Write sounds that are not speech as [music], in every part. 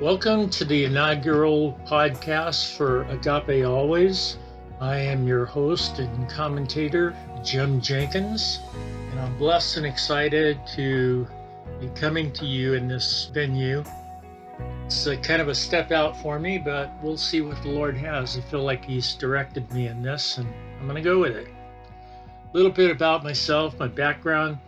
Welcome to the inaugural podcast for Agape Always. I am your host and commentator, Jim Jenkins, and I'm blessed and excited to be coming to you in this venue. It's a kind of a step out for me, but we'll see what the Lord has. I feel like He's directed me in this, and I'm going to go with it. A little bit about myself, my background.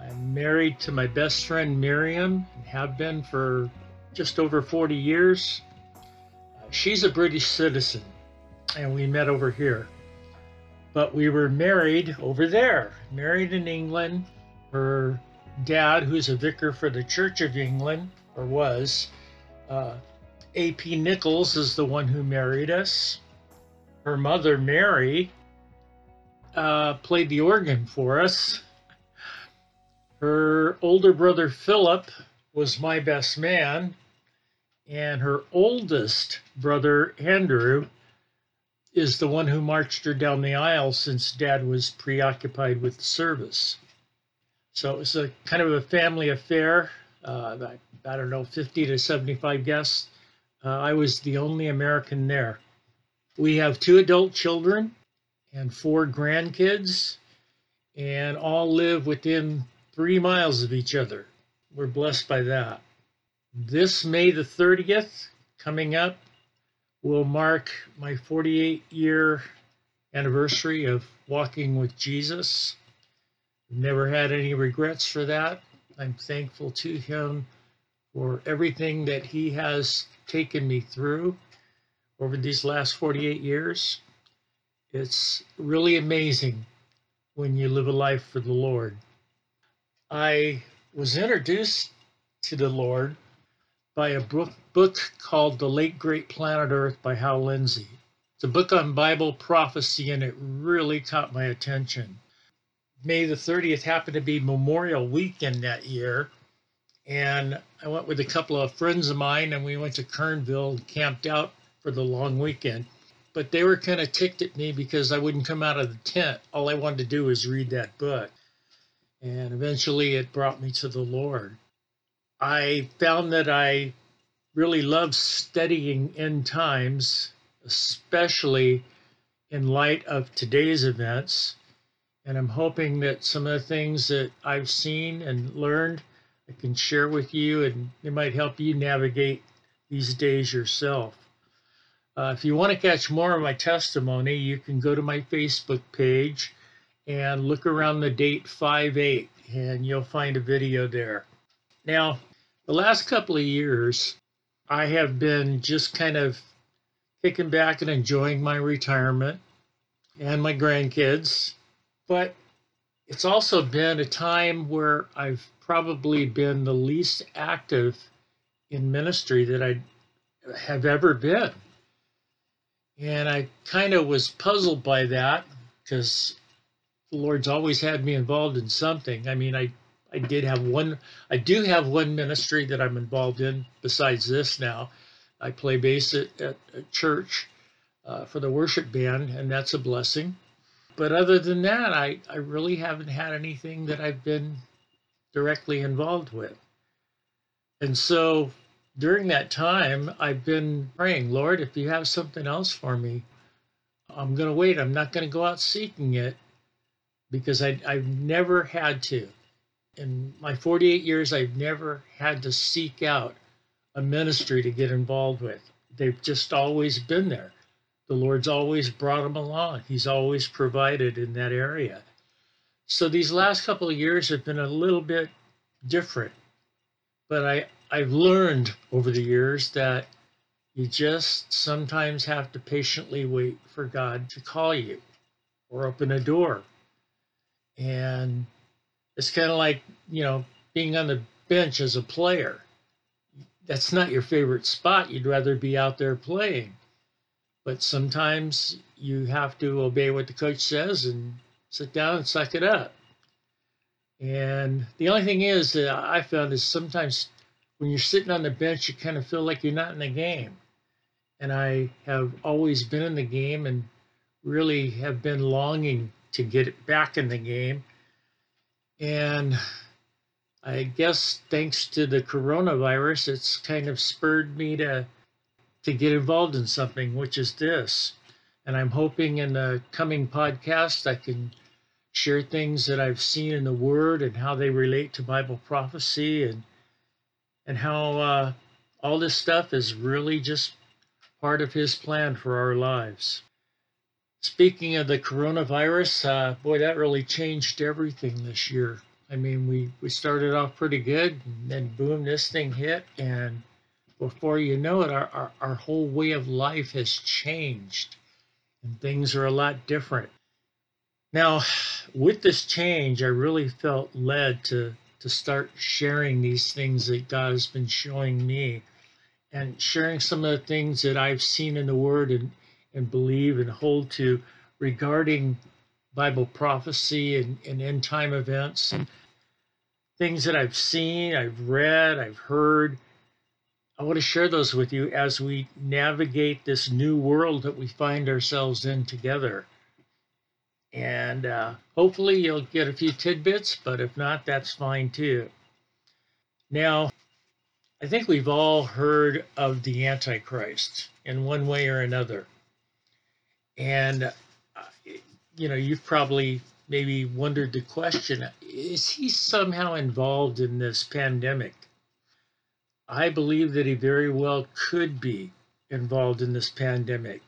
I'm married to my best friend Miriam, and have been for just over 40 years. Uh, she's a British citizen, and we met over here. But we were married over there, married in England. Her dad, who's a vicar for the Church of England, or was, uh, A.P. Nichols is the one who married us. Her mother, Mary, uh, played the organ for us. Her older brother, Philip, was my best man and her oldest brother, Andrew, is the one who marched her down the aisle since dad was preoccupied with the service. So it was a kind of a family affair. Uh, I, I, don't know, 50 to 75 guests. Uh, I was the only American there. We have two adult children and four grandkids, and all live within three miles of each other. We're blessed by that. This May the 30th, coming up, will mark my 48 year anniversary of walking with Jesus. Never had any regrets for that. I'm thankful to Him for everything that He has taken me through over these last 48 years. It's really amazing when you live a life for the Lord. I was introduced to the Lord by a book, called The Late Great Planet Earth by Hal Lindsey. It's a book on Bible prophecy, and it really caught my attention. May the 30th happened to be Memorial Weekend that year, and I went with a couple of friends of mine, and we went to Kernville and camped out for the long weekend. But they were kind of ticked at me because I wouldn't come out of the tent. All I wanted to do was read that book. And eventually it brought me to the Lord. I found that I really love studying end times, especially in light of today's events. And I'm hoping that some of the things that I've seen and learned I can share with you, and it might help you navigate these days yourself. Uh, if you want to catch more of my testimony, you can go to my Facebook page and look around the date 5 8, and you'll find a video there. Now, the last couple of years, I have been just kind of kicking back and enjoying my retirement and my grandkids. But it's also been a time where I've probably been the least active in ministry that I have ever been. And I kind of was puzzled by that because the Lord's always had me involved in something. I mean, I I did have one, I do have one ministry that I'm involved in besides this now. I play bass at, at a church uh, for the worship band, and that's a blessing. But other than that, I, I really haven't had anything that I've been directly involved with. And so during that time, I've been praying, Lord, if you have something else for me, I'm going to wait. I'm not going to go out seeking it because I, I've never had to in my 48 years, I've never had to seek out a ministry to get involved with. They've just always been there. The Lord's always brought them along. He's always provided in that area. So these last couple of years have been a little bit different. But I, I've learned over the years that you just sometimes have to patiently wait for God to call you or open a door. And it's kind of like, you know, being on the bench as a player. That's not your favorite spot. You'd rather be out there playing. But sometimes you have to obey what the coach says and sit down and suck it up. And the only thing is that I found is sometimes when you're sitting on the bench, you kind of feel like you're not in the game. And I have always been in the game and really have been longing to get back in the game and I guess thanks to the coronavirus, it's kind of spurred me to to get involved in something, which is this. And I'm hoping in the coming podcast I can share things that I've seen in the Word and how they relate to Bible prophecy and and how uh, all this stuff is really just part of His plan for our lives. Speaking of the coronavirus, uh, boy, that really changed everything this year. I mean, we, we started off pretty good, and then boom, this thing hit, and before you know it, our, our, our whole way of life has changed, and things are a lot different. Now, with this change, I really felt led to, to start sharing these things that God has been showing me and sharing some of the things that I've seen in the Word and, and believe and hold to regarding Bible prophecy and, and end time events and things that I've seen, I've read, I've heard. I want to share those with you as we navigate this new world that we find ourselves in together. And uh, hopefully, you'll get a few tidbits, but if not, that's fine too. Now, I think we've all heard of the Antichrist in one way or another. And uh, you know, you've probably maybe wondered the question is he somehow involved in this pandemic? I believe that he very well could be involved in this pandemic.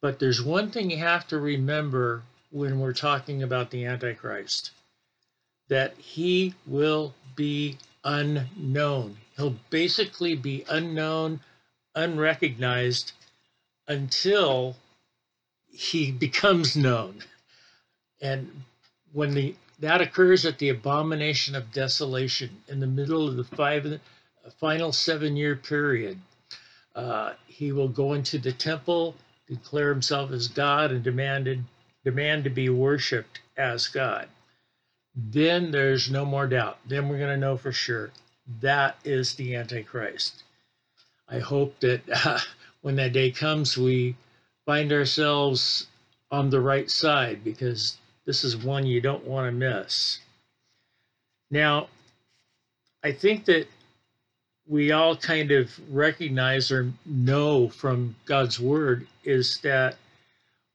But there's one thing you have to remember when we're talking about the Antichrist that he will be unknown. He'll basically be unknown, unrecognized until he becomes known. And when the that occurs at the abomination of desolation in the middle of the five uh, final seven year period, uh, he will go into the temple, declare himself as God, and demanded demand to be worshipped as God. Then there's no more doubt. Then we're going to know for sure that is the Antichrist. I hope that uh, [laughs] when that day comes, we find ourselves on the right side because this is one you don't want to miss. Now, I think that we all kind of recognize or know from God's word is that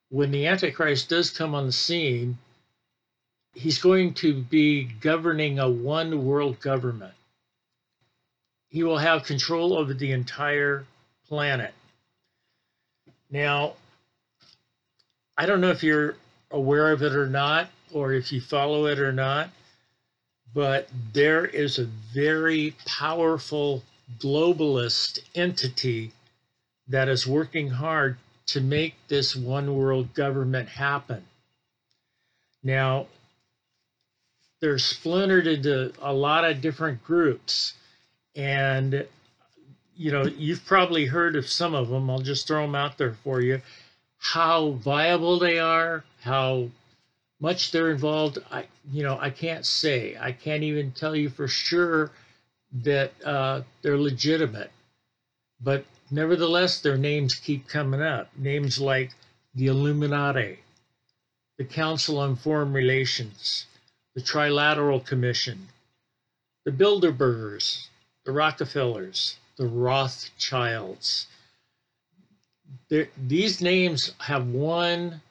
when the Antichrist does come on the scene, he's going to be governing a one world government. He will have control over the entire planet. Now, I don't know if you're aware of it or not, or if you follow it or not, but there is a very powerful globalist entity that is working hard to make this one world government happen. Now, they're splintered into a lot of different groups. And you know, you've probably heard of some of them. I'll just throw them out there for you. How viable they are, how much they're involved, I, you know, I can't say. I can't even tell you for sure that uh, they're legitimate. But nevertheless, their names keep coming up. Names like the Illuminati, the Council on Foreign Relations, the Trilateral Commission, the Bilderbergers, the Rockefellers, the Rothschilds. They're, these names have one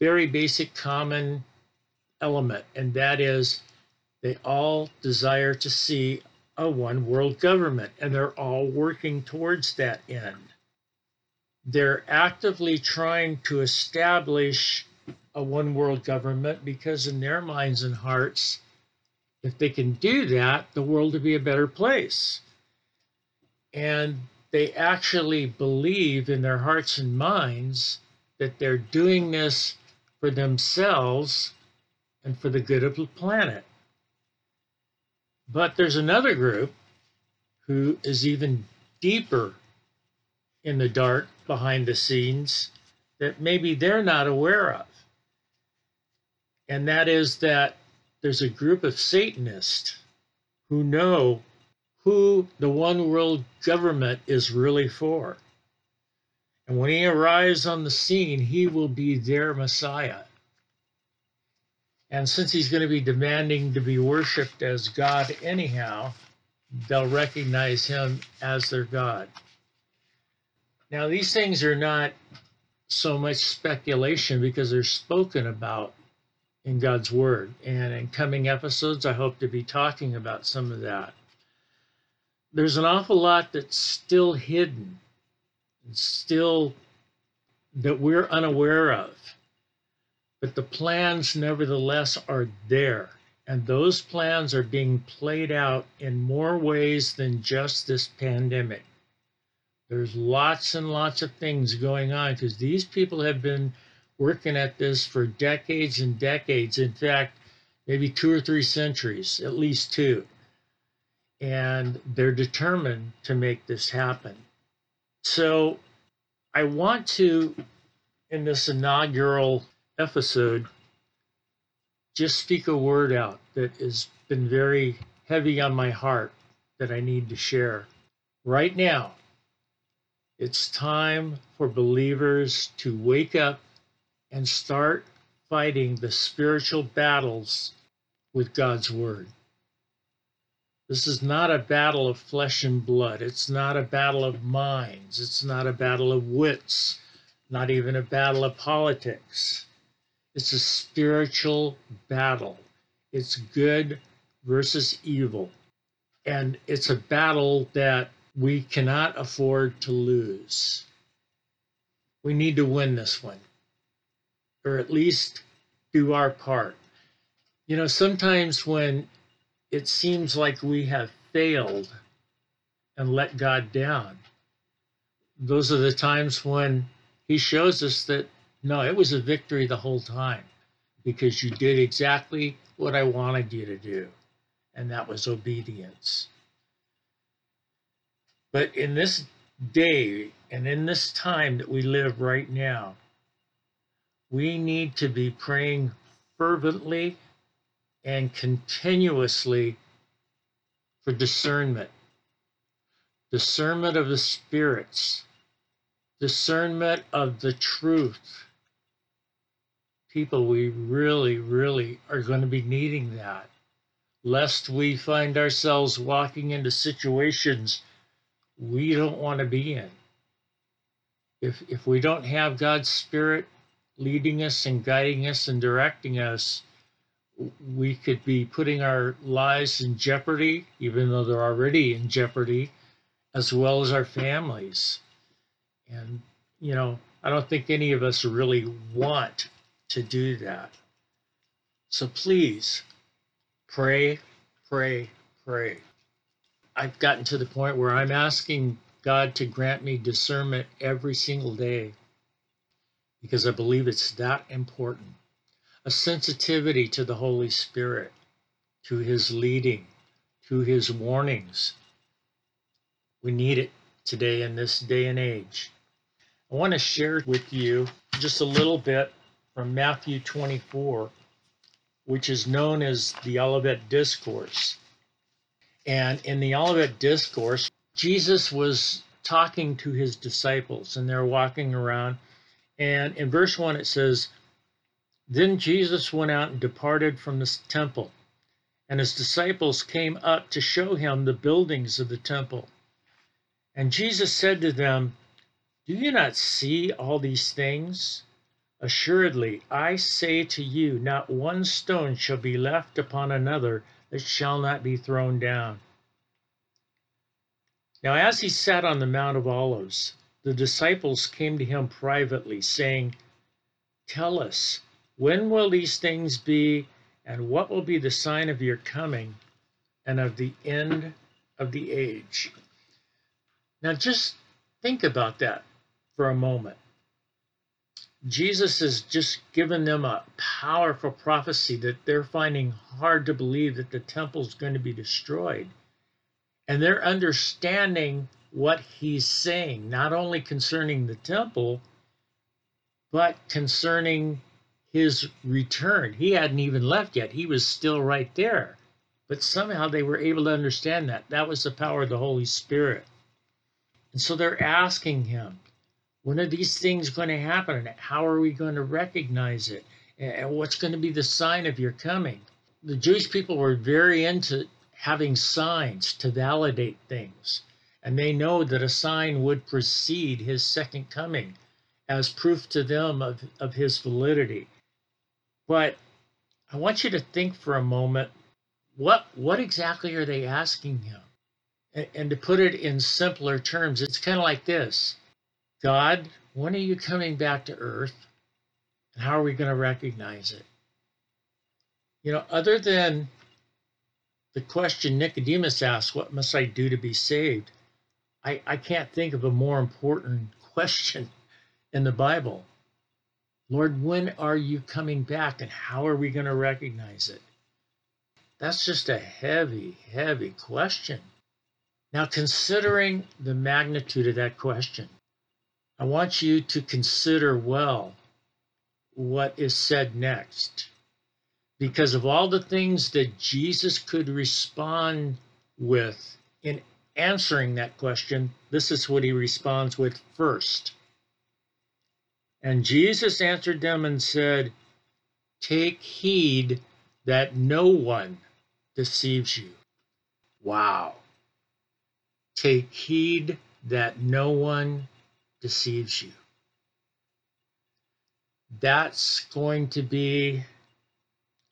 very basic common element, and that is they all desire to see a one world government, and they're all working towards that end. They're actively trying to establish a one world government because, in their minds and hearts, if they can do that, the world will be a better place and they actually believe in their hearts and minds that they're doing this for themselves and for the good of the planet. But there's another group who is even deeper in the dark behind the scenes that maybe they're not aware of. And that is that there's a group of Satanists who know who the one world government is really for. And when he arrives on the scene, he will be their Messiah. And since he's going to be demanding to be worshiped as God anyhow, they'll recognize him as their God. Now, these things are not so much speculation because they're spoken about in God's Word. And in coming episodes, I hope to be talking about some of that. There's an awful lot that's still hidden, and still that we're unaware of. But the plans, nevertheless, are there. And those plans are being played out in more ways than just this pandemic. There's lots and lots of things going on because these people have been working at this for decades and decades. In fact, maybe two or three centuries, at least two. And they're determined to make this happen. So I want to, in this inaugural episode just speak a word out that has been very heavy on my heart that I need to share. Right now, it's time for believers to wake up and start fighting the spiritual battles with God's Word. This is not a battle of flesh and blood. It's not a battle of minds. It's not a battle of wits, not even a battle of politics. It's a spiritual battle. It's good versus evil. And it's a battle that we cannot afford to lose. We need to win this one, or at least do our part. You know, sometimes when it seems like we have failed and let God down, those are the times when He shows us that no, it was a victory the whole time because you did exactly what I wanted you to do, and that was obedience. But in this day and in this time that we live right now, we need to be praying fervently and continuously for discernment. Discernment of the spirits, discernment of the truth. People, we really, really are going to be needing that, lest we find ourselves walking into situations we don't want to be in. If, if we don't have God's Spirit leading us and guiding us and directing us, we could be putting our lives in jeopardy, even though they're already in jeopardy, as well as our families. And, you know, I don't think any of us really want to do that. So please pray, pray, pray. I've gotten to the point where I'm asking God to grant me discernment every single day because I believe it's that important. A sensitivity to the Holy Spirit, to His leading, to His warnings. We need it today in this day and age. I want to share with you just a little bit from Matthew 24, which is known as the Olivet Discourse. And in the Olivet Discourse, Jesus was talking to his disciples, and they're walking around. And in verse 1, it says, Then Jesus went out and departed from the temple, and his disciples came up to show him the buildings of the temple. And Jesus said to them, Do you not see all these things? Assuredly, I say to you, not one stone shall be left upon another that shall not be thrown down. Now, as he sat on the Mount of Olives, the disciples came to him privately, saying, Tell us, when will these things be, and what will be the sign of your coming and of the end of the age? Now, just think about that for a moment. Jesus has just given them a powerful prophecy that they're finding hard to believe that the temple is going to be destroyed. And they're understanding what he's saying, not only concerning the temple, but concerning his return. He hadn't even left yet, he was still right there. But somehow they were able to understand that. That was the power of the Holy Spirit. And so they're asking him, when are these things going to happen? And how are we going to recognize it? And what's going to be the sign of your coming? The Jewish people were very into having signs to validate things. And they know that a sign would precede his second coming as proof to them of, of his validity. But I want you to think for a moment what, what exactly are they asking him? And, and to put it in simpler terms, it's kind of like this God, when are you coming back to earth? And how are we going to recognize it? You know, other than the question Nicodemus asked, What must I do to be saved? I, I can't think of a more important [laughs] question in the Bible. Lord, when are you coming back and how are we going to recognize it? That's just a heavy, heavy question. Now, considering the magnitude of that question, I want you to consider well what is said next. Because of all the things that Jesus could respond with in answering that question, this is what he responds with first. And Jesus answered them and said, Take heed that no one deceives you. Wow. Take heed that no one deceives you. That's going to be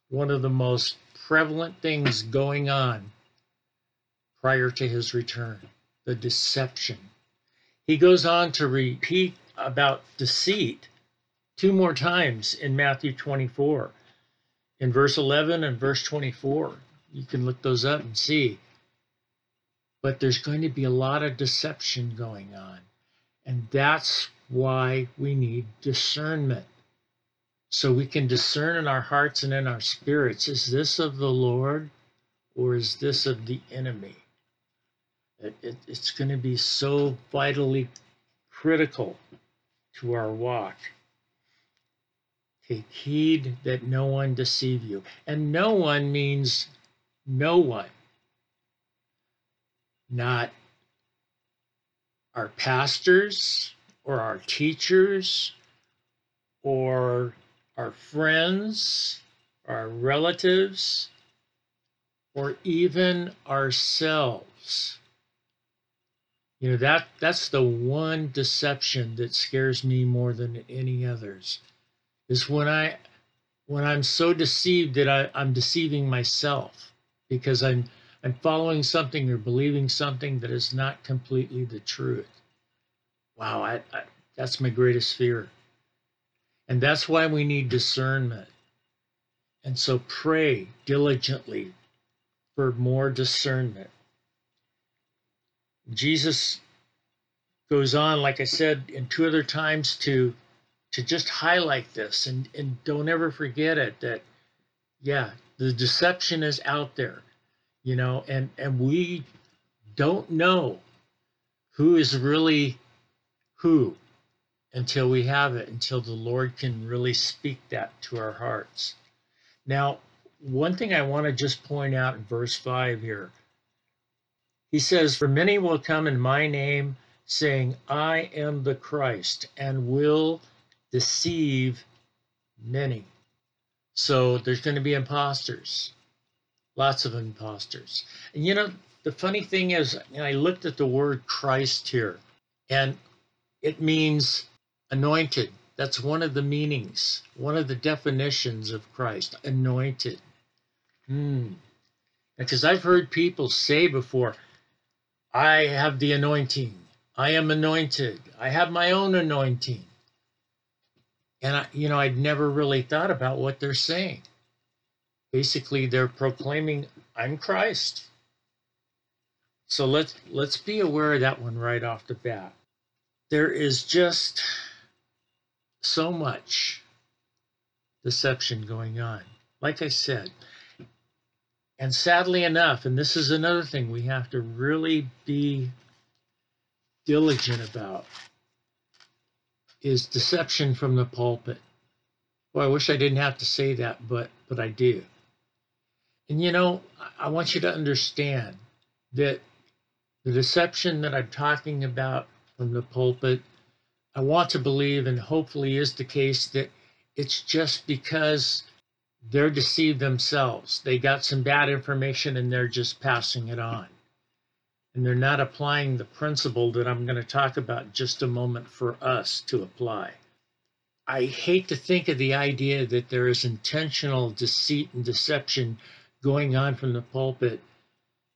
one of the most prevalent things going on prior to his return the deception. He goes on to repeat about deceit two more times in Matthew 24. In verse 11 and verse 24, you can look those up and see. But there's going to be a lot of deception going on. And that's why we need discernment. So we can discern in our hearts and in our spirits is this of the Lord or is this of the enemy? It, it, it's going to be so vitally critical to our walk. Take heed that no one deceive you. And no one means no one. Not our pastors or our teachers or our friends, our relatives, or even ourselves. You know, that that's the one deception that scares me more than any others. Is when I when I'm so deceived that I, I'm deceiving myself because I'm I'm following something or believing something that is not completely the truth. Wow, I, I, that's my greatest fear. And that's why we need discernment. And so pray diligently for more discernment. Jesus goes on, like I said, in two other times to to just highlight this and, and don't ever forget it that yeah, the deception is out there, you know, and, and we don't know who is really who until we have it, until the Lord can really speak that to our hearts. Now, one thing I want to just point out in verse 5 here he says, For many will come in my name, saying, I am the Christ, and will deceive many. So there's going to be imposters, lots of imposters. And you know, the funny thing is, I looked at the word Christ here, and it means anointed. That's one of the meanings, one of the definitions of Christ, anointed. Hmm. Because I've heard people say before, I have the anointing. I am anointed. I have my own anointing. And, I, you know, I'd never really thought about what they're saying. Basically, they're proclaiming, I'm Christ. So let's let's be aware of that one right off the bat. There is just so much deception going on. Like I said, and sadly enough, and this is another thing we have to really be diligent about, is deception from the pulpit. Well, I wish I didn't have to say that, but but I do. And you know, I want you to understand that the deception that I'm talking about from the pulpit, I want to believe, and hopefully is the case, that it's just because they're deceived themselves. They got some bad information and they're just passing it on. And they're not applying the principle that I'm going to talk about just a moment for us to apply. I hate to think of the idea that there is intentional deceit and deception going on from the pulpit,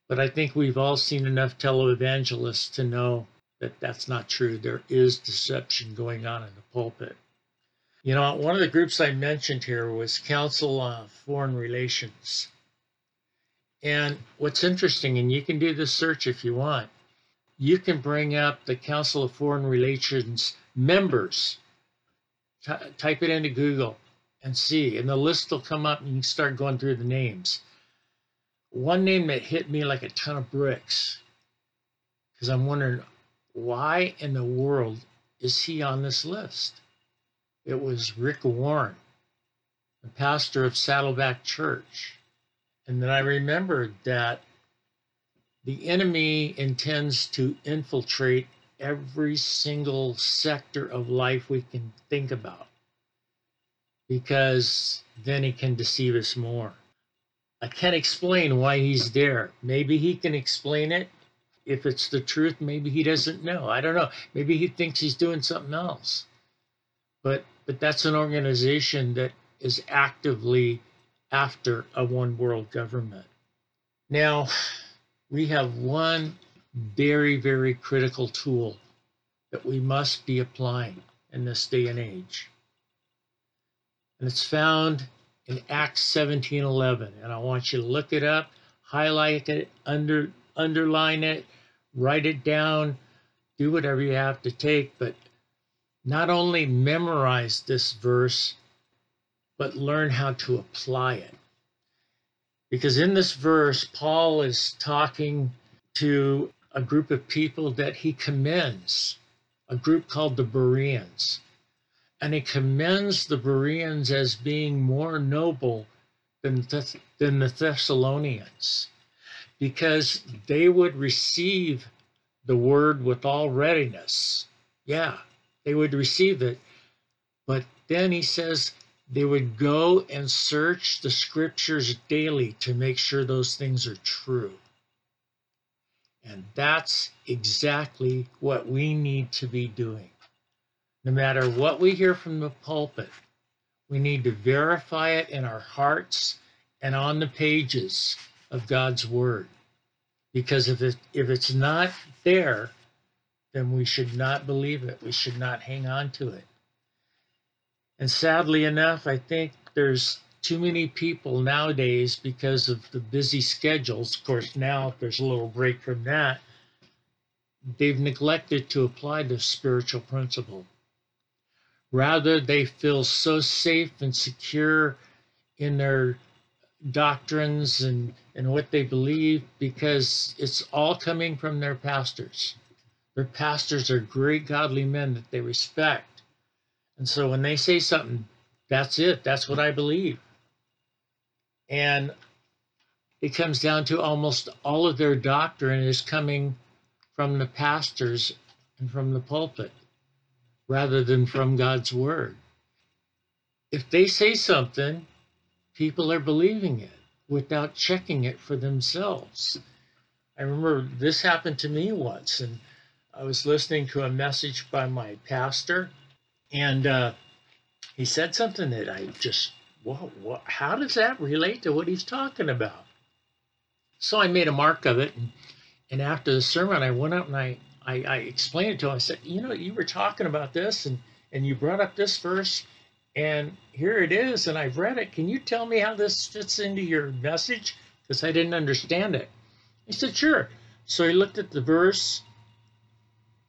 but I think we've all seen enough televangelists to know that that's not true. There is deception going on in the pulpit. You know, one of the groups I mentioned here was Council on Foreign Relations. And what's interesting, and you can do this search if you want, you can bring up the Council of Foreign Relations members. T- type it into Google and see, and the list will come up and you can start going through the names. One name that hit me like a ton of bricks because I'm wondering why in the world is he on this list? It was Rick Warren, the pastor of Saddleback Church. And then I remembered that the enemy intends to infiltrate every single sector of life we can think about because then he can deceive us more. I can't explain why he's there. Maybe he can explain it. If it's the truth, maybe he doesn't know. I don't know. Maybe he thinks he's doing something else. But but that's an organization that is actively after a one world government. Now, we have one very, very critical tool that we must be applying in this day and age. And it's found in Acts 17:11. And I want you to look it up, highlight it, under underline it, write it down, do whatever you have to take, but not only memorize this verse, but learn how to apply it. Because in this verse, Paul is talking to a group of people that he commends, a group called the Bereans. And he commends the Bereans as being more noble than, than the Thessalonians because they would receive the word with all readiness. Yeah, they would receive it. But then he says they would go and search the scriptures daily to make sure those things are true. And that's exactly what we need to be doing. No matter what we hear from the pulpit, we need to verify it in our hearts and on the pages of God's Word. Because if, it, if it's not there, then we should not believe it. We should not hang on to it. And sadly enough, I think there's too many people nowadays because of the busy schedules. Of course, now there's a little break from that. They've neglected to apply the spiritual principle. Rather, they feel so safe and secure in their doctrines and, and what they believe because it's all coming from their pastors. Their pastors are great godly men that they respect. And so when they say something, that's it. That's what I believe. And it comes down to almost all of their doctrine is coming from the pastors and from the pulpit rather than from God's word. If they say something, people are believing it without checking it for themselves. I remember this happened to me once, and I was listening to a message by my pastor, and uh, he said something that I just, whoa, what, how does that relate to what he's talking about? So I made a mark of it, and, and after the sermon, I went up and I, I, I explained it to him. I said, you know, you were talking about this, and and you brought up this verse, and here it is, and I've read it. Can you tell me how this fits into your message? Because I didn't understand it. He said, sure. So he looked at the verse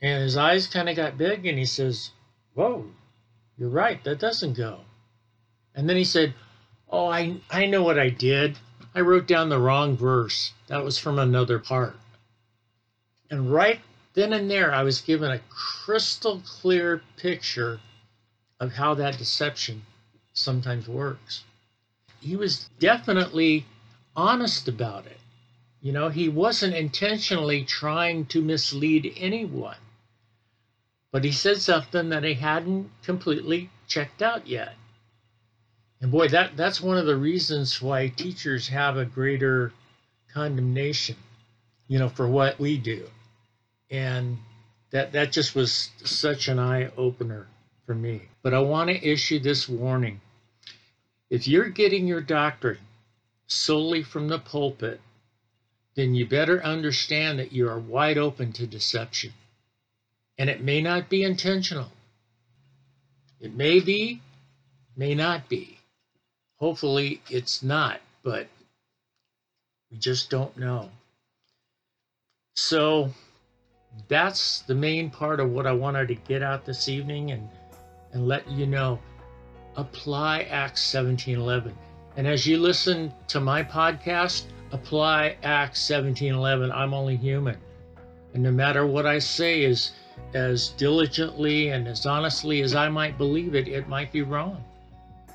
and his eyes kind of got big and he says, Whoa, you're right, that doesn't go. And then he said, Oh, I, I know what I did. I wrote down the wrong verse. That was from another part. And right then and there, I was given a crystal clear picture of how that deception sometimes works. He was definitely honest about it. You know, he wasn't intentionally trying to mislead anyone. But he said something that he hadn't completely checked out yet. And boy, that, that's one of the reasons why teachers have a greater condemnation, you know, for what we do. And that, that just was such an eye opener for me. But I want to issue this warning. If you're getting your doctrine solely from the pulpit, then you better understand that you are wide open to deception. And it may not be intentional. It may be, may not be. Hopefully it's not, but we just don't know. So that's the main part of what I wanted to get out this evening and, and let you know. Apply Acts 1711. And as you listen to my podcast, apply Acts 1711. I'm only human. And no matter what I say is as diligently and as honestly as I might believe it, it might be wrong.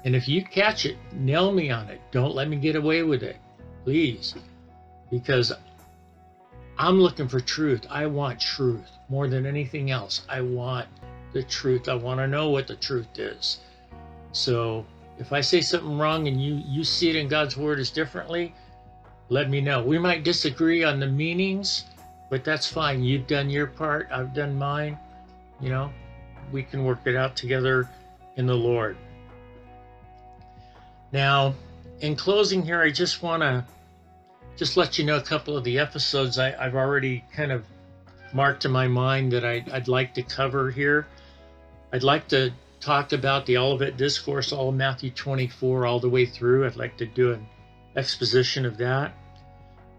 And if you catch it, nail me on it. Don't let me get away with it, please. Because I'm looking for truth. I want truth more than anything else. I want the truth. I want to know what the truth is. So if I say something wrong and you, you see it in God's word as differently, let me know. We might disagree on the meanings, but that's fine. You've done your part, I've done mine. You know, we can work it out together in the Lord. Now, in closing here, I just want to just let you know a couple of the episodes I, have already kind of marked in my mind that I, would like to cover here. I'd like to talk about the Olivet Discourse, all of Matthew 24, all the way through. I'd like to do an exposition of that.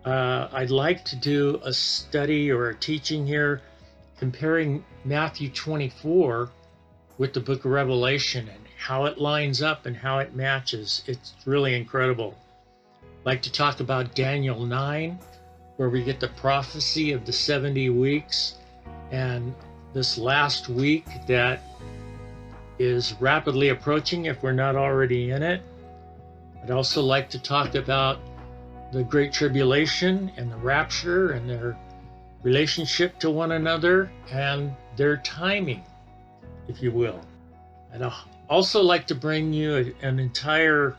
Uh, I'd like to do a study or a teaching here comparing Matthew 24 with the book of Revelation and how it lines up and how it matches. It's really incredible. I'd like to talk about Daniel 9, where we get the prophecy of the 70 weeks and this last week that is rapidly approaching if we're not already in it. I'd also like to talk about the Great Tribulation and the rapture and their relationship to one another and their timing, if you will. I'd also like to bring you an entire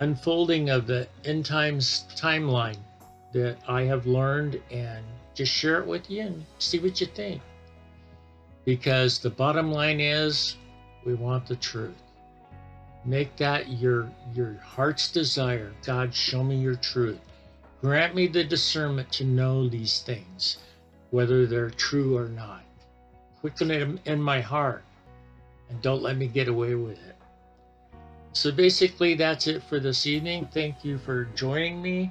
unfolding of the end times timeline that I have learned and just share it with you and see what you think. Because the bottom line is we want the truth. Make that your your heart's desire. God, show me your truth. Grant me the discernment to know these things, whether they're true or not. Quicken it in my heart and don't let me get away with it. So basically, that's it for this evening. Thank you for joining me.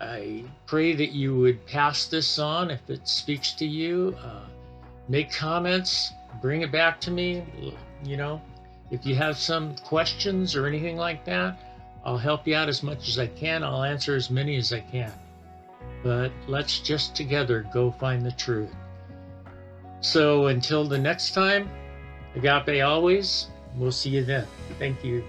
I pray that you would pass this on if it speaks to you. Uh, make comments, bring it back to me. You know, if you have some questions or anything like that, I'll help you out as much as I can. I'll answer as many as I can. But let's just together go find the truth. So until the next time, agape always. We'll see you then. Thank you.